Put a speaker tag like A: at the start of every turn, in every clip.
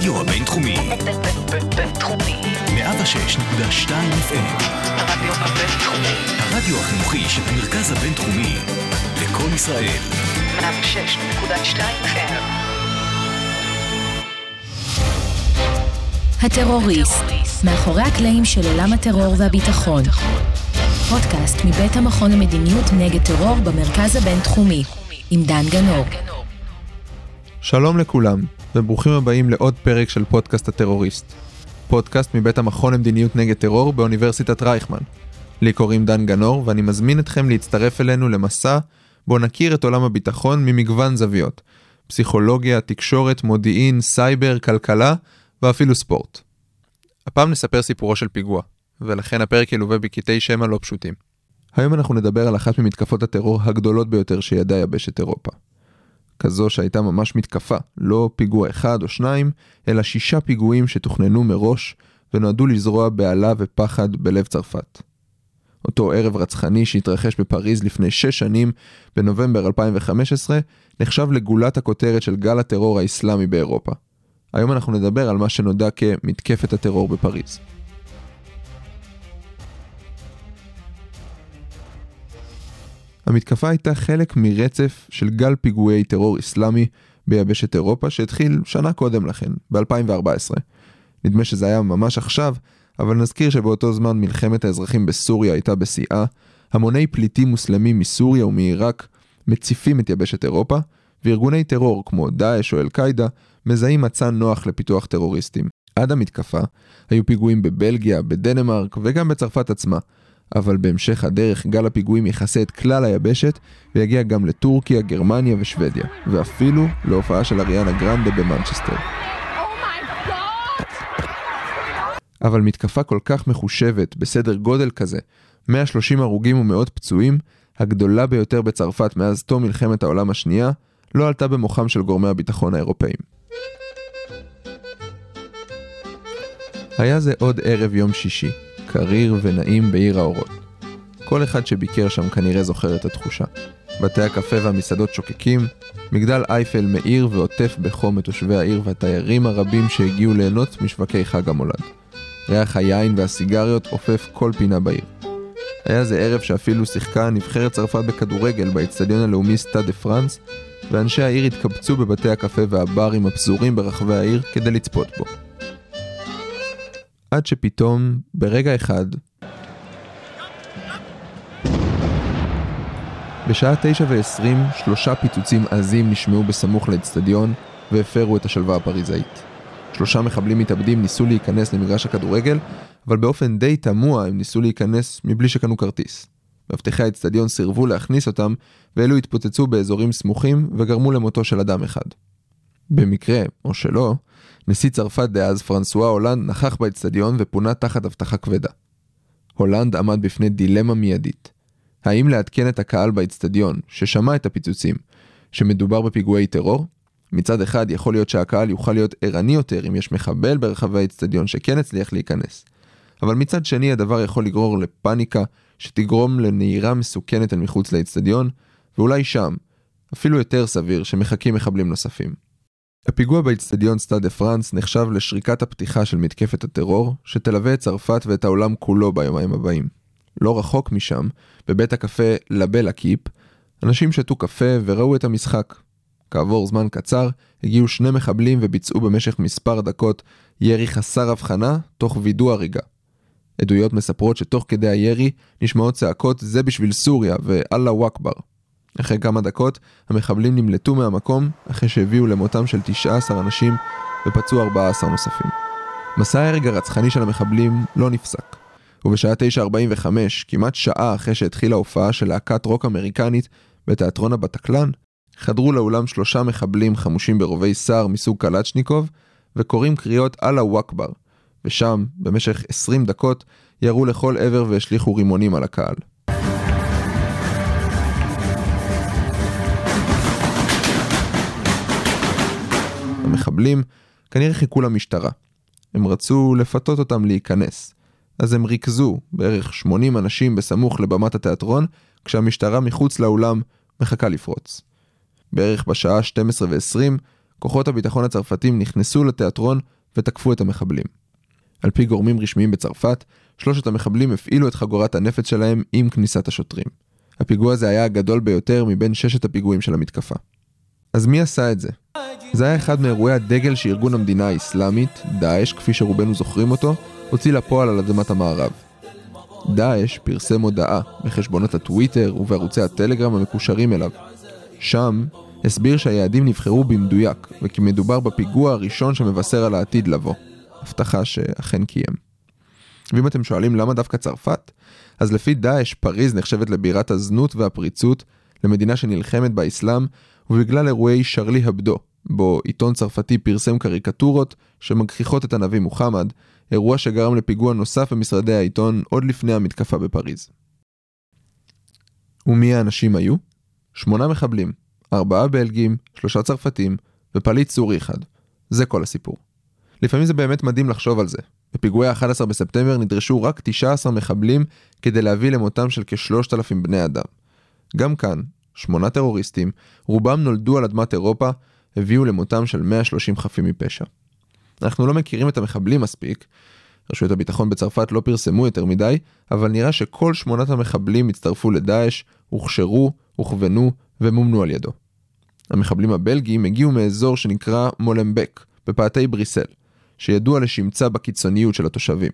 A: הרדיו הבינתחומי.
B: בינתחומי.
A: 106.2 FM.
B: הרדיו הבינתחומי.
A: הרדיו החינוכי של המרכז הבינתחומי. לקום ישראל.
B: 106.2 FM.
C: הטרוריסט, מאחורי הקלעים של עולם הטרור והביטחון. פודקאסט מבית המכון למדיניות נגד טרור במרכז הבינתחומי, עם דן גנור.
D: שלום לכולם, וברוכים הבאים לעוד פרק של פודקאסט הטרוריסט. פודקאסט מבית המכון למדיניות נגד טרור באוניברסיטת רייכמן. לי קוראים דן גנור, ואני מזמין אתכם להצטרף אלינו למסע בו נכיר את עולם הביטחון ממגוון זוויות. פסיכולוגיה, תקשורת, מודיעין, סייבר, כלכלה ואפילו ספורט. הפעם נספר סיפורו של פיגוע, ולכן הפרק ילווה בקטעי שמע לא פשוטים. היום אנחנו נדבר על אחת ממתקפות הטרור הגדולות ביותר שידעה יבשת אירופה. כזו שהייתה ממש מתקפה, לא פיגוע אחד או שניים, אלא שישה פיגועים שתוכננו מראש ונועדו לזרוע בהלה ופחד בלב צרפת. אותו ערב רצחני שהתרחש בפריז לפני שש שנים, בנובמבר 2015, נחשב לגולת הכותרת של גל הטרור האסלאמי באירופה. היום אנחנו נדבר על מה שנודע כמתקפת הטרור בפריז. המתקפה הייתה חלק מרצף של גל פיגועי טרור אסלאמי ביבשת אירופה שהתחיל שנה קודם לכן, ב-2014. נדמה שזה היה ממש עכשיו, אבל נזכיר שבאותו זמן מלחמת האזרחים בסוריה הייתה בשיאה, המוני פליטים מוסלמים מסוריה ומעיראק מציפים את יבשת אירופה, וארגוני טרור כמו דאעש או אל-קאעידה מזהים מצע נוח לפיתוח טרוריסטים. עד המתקפה היו פיגועים בבלגיה, בדנמרק וגם בצרפת עצמה, אבל בהמשך הדרך גל הפיגועים יכסה את כלל היבשת ויגיע גם לטורקיה, גרמניה ושוודיה, ואפילו להופעה של אריאנה גרנדה במנצ'סטר. אבל מתקפה כל כך מחושבת, בסדר גודל כזה, 130 הרוגים ומאות פצועים, הגדולה ביותר בצרפת מאז תום מלחמת העולם השנייה, לא עלתה במוחם של גורמי הביטחון האירופאים. היה זה עוד ערב יום שישי, קריר ונעים בעיר האורות. כל אחד שביקר שם כנראה זוכר את התחושה. בתי הקפה והמסעדות שוקקים, מגדל אייפל מאיר ועוטף בחום את תושבי העיר והתיירים הרבים שהגיעו ליהנות משווקי חג המולד. ריח היין והסיגריות אפף כל פינה בעיר. היה זה ערב שאפילו שיחקה נבחרת צרפת בכדורגל באצטדיון הלאומי סטאד דה פרנס, ואנשי העיר התקבצו בבתי הקפה והברים הפזורים ברחבי העיר כדי לצפות בו. עד שפתאום, ברגע אחד, בשעה תשע ועשרים, שלושה פיצוצים עזים נשמעו בסמוך לאצטדיון והפרו את השלווה הפריזאית. שלושה מחבלים מתאבדים ניסו להיכנס למגרש הכדורגל, אבל באופן די תמוה הם ניסו להיכנס מבלי שקנו כרטיס. מאבטחי האצטדיון סירבו להכניס אותם, ואלו התפוצצו באזורים סמוכים וגרמו למותו של אדם אחד. במקרה, או שלא, נשיא צרפת דאז פרנסואה הולנד נכח באצטדיון ופונה תחת אבטחה כבדה. הולנד עמד בפני דילמה מיידית. האם לעדכן את הקהל באצטדיון, ששמע את הפיצוצים, שמדובר בפיגועי טרור? מצד אחד יכול להיות שהקהל יוכל להיות ערני יותר אם יש מחבל ברחבי האצטדיון שכן הצליח להיכנס. אבל מצד שני הדבר יכול לגרור לפאניקה שתגרום לנהירה מסוכנת אל מחוץ לאצטדיון, ואולי שם, אפילו יותר סביר שמחכים מחבלים נוספים. הפיגוע באצטדיון סטאד דה פרנס נחשב לשריקת הפתיחה של מתקפת הטרור, שתלווה את צרפת ואת העולם כולו ביומיים הבאים. לא רחוק משם, בבית הקפה La Belle Équipe, אנשים שתו קפה וראו את המשחק. כעבור זמן קצר, הגיעו שני מחבלים וביצעו במשך מספר דקות ירי חסר הבחנה, תוך וידוא הריגה. עדויות מספרות שתוך כדי הירי נשמעות צעקות זה בשביל סוריה ואללה אכבר. אחרי כמה דקות, המחבלים נמלטו מהמקום, אחרי שהביאו למותם של 19 אנשים ופצעו 14 נוספים. מסע ההרג הרצחני של המחבלים לא נפסק, ובשעה 9:45, כמעט שעה אחרי שהתחילה הופעה של להקת רוק אמריקנית בתיאטרון הבטקלן, חדרו לאולם שלושה מחבלים חמושים ברובי שר מסוג קלצ'ניקוב, וקוראים קריאות אללה אכבר, ושם, במשך 20 דקות, ירו לכל עבר והשליכו רימונים על הקהל. המחבלים כנראה חיכו למשטרה. הם רצו לפתות אותם להיכנס. אז הם ריכזו בערך 80 אנשים בסמוך לבמת התיאטרון, כשהמשטרה מחוץ לאולם מחכה לפרוץ. בערך בשעה 12 ו-20, כוחות הביטחון הצרפתים נכנסו לתיאטרון ותקפו את המחבלים. על פי גורמים רשמיים בצרפת, שלושת המחבלים הפעילו את חגורת הנפץ שלהם עם כניסת השוטרים. הפיגוע הזה היה הגדול ביותר מבין ששת הפיגועים של המתקפה. אז מי עשה את זה? זה היה אחד מאירועי הדגל שארגון המדינה האסלאמית, דאעש, כפי שרובנו זוכרים אותו, הוציא לפועל על אדמת המערב. דאעש פרסם הודעה בחשבונות הטוויטר ובערוצי הטלגרם המקושרים אליו. שם הסביר שהיעדים נבחרו במדויק, וכי מדובר בפיגוע הראשון שמבשר על העתיד לבוא. הבטחה שאכן קיים. ואם אתם שואלים למה דווקא צרפת, אז לפי דאעש פריז נחשבת לבירת הזנות והפריצות, למדינה שנלחמת באסלאם, ובגלל אירועי שרלי הבדו, בו עיתון צרפתי פרסם קריקטורות שמגחיכות את הנביא מוחמד, אירוע שגרם לפיגוע נוסף במשרדי העיתון עוד לפני המתקפה בפריז. ומי האנשים היו? שמונה מחבלים, ארבעה בלגים, שלושה צרפתים ופליט סורי אחד. זה כל הסיפור. לפעמים זה באמת מדהים לחשוב על זה. בפיגועי ה-11 בספטמבר נדרשו רק 19 מחבלים כדי להביא למותם של כ-3,000 בני אדם. גם כאן, שמונה טרוריסטים, רובם נולדו על אדמת אירופה, הביאו למותם של 130 חפים מפשע. אנחנו לא מכירים את המחבלים מספיק, רשויות הביטחון בצרפת לא פרסמו יותר מדי, אבל נראה שכל שמונת המחבלים הצטרפו לדאעש, הוכשרו, הוכוונו ומומנו על ידו. המחבלים הבלגים הגיעו מאזור שנקרא מולמבק, בפאתי בריסל, שידוע לשמצה בקיצוניות של התושבים.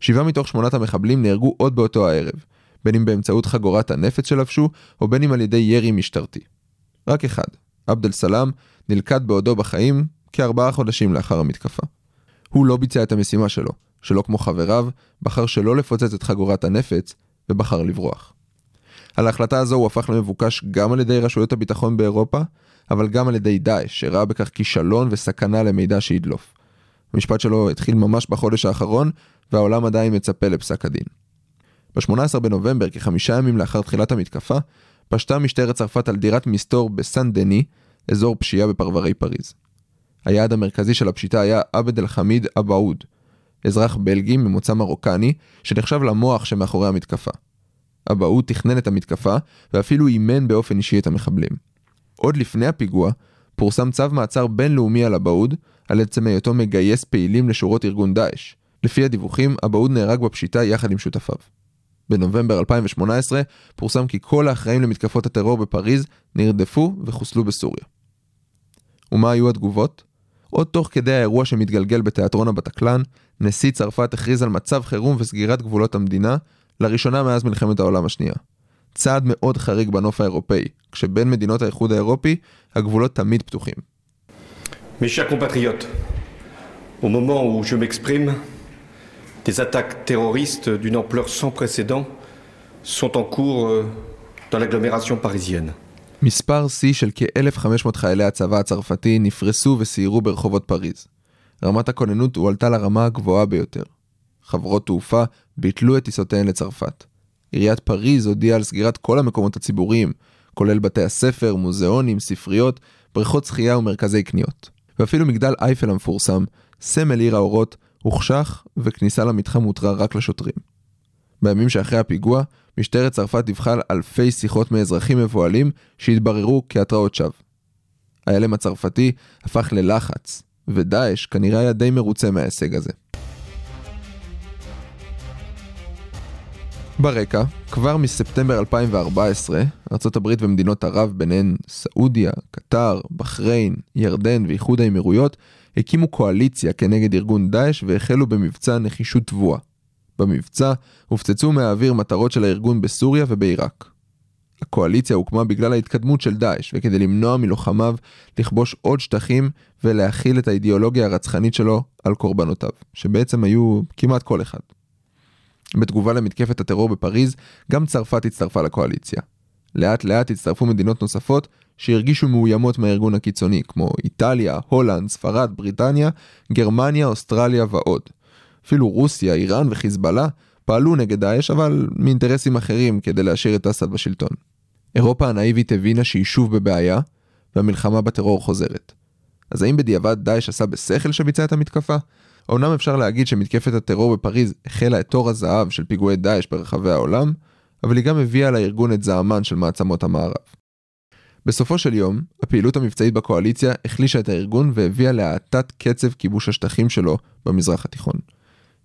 D: שבעה מתוך שמונת המחבלים נהרגו עוד באותו הערב, בין אם באמצעות חגורת הנפץ שלבשו, או בין אם על ידי ירי משטרתי. רק אחד, עבד אל סלאם, נלכד בעודו בחיים כארבעה חודשים לאחר המתקפה. הוא לא ביצע את המשימה שלו, שלא כמו חבריו, בחר שלא לפוצץ את חגורת הנפץ, ובחר לברוח. על ההחלטה הזו הוא הפך למבוקש גם על ידי רשויות הביטחון באירופה, אבל גם על ידי דאעש, שראה בכך כישלון וסכנה למידע שידלוף. המשפט שלו התחיל ממש בחודש האחרון, והעולם עדיין מצפה לפסק הדין. ב-18 בנובמבר, כחמישה ימים לאחר תחילת המתקפה, פשטה משטרת צרפת על דירת מסתור בסן דני, אזור פשיעה בפרברי פריז. היעד המרכזי של הפשיטה היה עבד אל-חמיד אבעוד, אזרח בלגי ממוצא מרוקני, שנחשב למוח שמאחורי המתקפה. אבעוד תכנן את המתקפה, ואפילו אימן באופן אישי את המחבלים. עוד לפני הפיגוע, פורסם צו מעצר בינלאומי על אבעוד, על עצם היותו מגייס פעילים לשורות ארגון דאעש. לפי הדיווחים, אבעוד נהרג בפשיטה יחד עם שותפיו. בנובמבר 2018 פורסם כי כל האחראים למתקפות הטרור בפריז נרדפו וחוסלו בסוריה. ומה היו התגובות? עוד תוך כדי האירוע שמתגלגל בתיאטרון הבטקלן, נשיא צרפת הכריז על מצב חירום וסגירת גבולות המדינה, לראשונה מאז מלחמת העולם השנייה. צעד מאוד חריג בנוף האירופאי, כשבין מדינות האיחוד האירופי הגבולות תמיד פתוחים.
E: Mes chers compatriotes, au moment où je m'exprime, des attaques terroristes d'une ampleur sans précédent sont en cours euh, dans l'agglomération parisienne.
D: מספר שיא של כ-1,500 חיילי הצבא הצרפתי נפרסו וסיירו ברחובות פריז. רמת הכוננות הועלתה לרמה הגבוהה ביותר. חברות תעופה ביטלו את טיסותיהן לצרפת. עיריית פריז הודיעה על סגירת כל המקומות הציבוריים, כולל בתי הספר, מוזיאונים, ספריות, בריכות שחייה ומרכזי קניות. ואפילו מגדל אייפל המפורסם, סמל עיר האורות, הוחשך וכניסה למתחם הותרה רק לשוטרים. בימים שאחרי הפיגוע, משטרת צרפת דיווחה על אלפי שיחות מאזרחים מבוהלים שהתבררו כהתראות שווא. ההלם הצרפתי הפך ללחץ, ודאעש כנראה היה די מרוצה מההישג הזה. ברקע, כבר מספטמבר 2014, ארה"ב ומדינות ערב, ביניהן סעודיה, קטר, בחריין, ירדן ואיחוד האמירויות, הקימו קואליציה כנגד ארגון דאעש והחלו במבצע נחישות תבואה. במבצע הופצצו מהאוויר מטרות של הארגון בסוריה ובעיראק. הקואליציה הוקמה בגלל ההתקדמות של דאעש וכדי למנוע מלוחמיו לכבוש עוד שטחים ולהכיל את האידיאולוגיה הרצחנית שלו על קורבנותיו, שבעצם היו כמעט כל אחד. בתגובה למתקפת הטרור בפריז, גם צרפת הצטרפה לקואליציה. לאט לאט הצטרפו מדינות נוספות שהרגישו מאוימות מהארגון הקיצוני, כמו איטליה, הולנד, ספרד, בריטניה, גרמניה, אוסטרליה ועוד. אפילו רוסיה, איראן וחיזבאללה פעלו נגד דאעש, אבל מאינטרסים אחרים כדי להשאיר את אסד בשלטון. אירופה הנאיבית הבינה שהיא שוב בבעיה, והמלחמה בטרור חוזרת. אז האם בדיעבד דאעש עשה בשכל שביצע את המתקפה? אמנם אפשר להגיד שמתקפת הטרור בפריז החלה את תור הזהב של פיגועי דאעש ברחבי העולם, אבל היא גם הביאה לארגון את זעמן של מעצמות המערב. בסופו של יום, הפעילות המבצעית בקואליציה החלישה את הארגון והביאה להאטת קצב כיבוש השטחים שלו במזרח התיכון.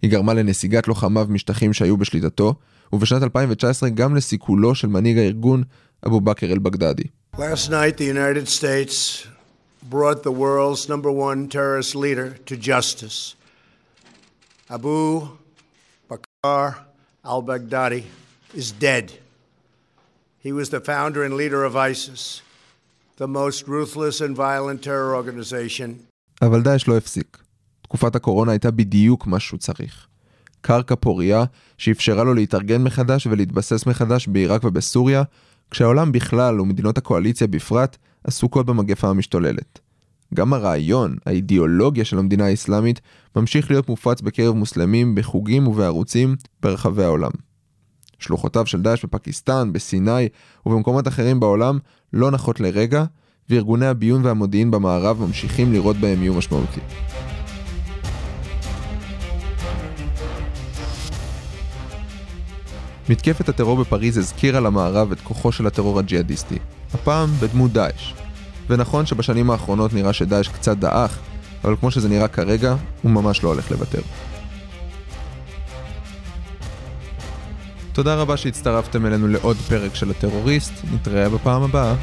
D: היא גרמה לנסיגת לוחמיו משטחים שהיו בשליטתו, ובשנת 2019 גם לסיכולו של מנהיג הארגון, אבו בכר אל-בגדדי.
F: Bakr al Baghdadi is dead. He was the founder and leader of ISIS, the most ruthless and violent terror organization.
D: אבל דאעש לא הפסיק. תקופת הקורונה הייתה בדיוק מה שהוא צריך. קרקע פוריה שאפשרה לו להתארגן מחדש ולהתבסס מחדש בעיראק ובסוריה, כשהעולם בכלל ומדינות הקואליציה בפרט עסוקות במגפה המשתוללת. גם הרעיון, האידיאולוגיה של המדינה האסלאמית, ממשיך להיות מופץ בקרב מוסלמים בחוגים ובערוצים ברחבי העולם. שלוחותיו של דאעש בפקיסטן, בסיני ובמקומות אחרים בעולם לא נחות לרגע, וארגוני הביון והמודיעין במערב ממשיכים לראות בהם איום משמעותי. מתקפת הטרור בפריז הזכירה למערב את כוחו של הטרור הג'יהאדיסטי, הפעם בדמות דאעש. ונכון שבשנים האחרונות נראה שדאעש קצת דעך, אבל כמו שזה נראה כרגע, הוא ממש לא הולך לוותר. תודה רבה שהצטרפתם אלינו לעוד פרק של הטרוריסט, נתראה בפעם הבאה.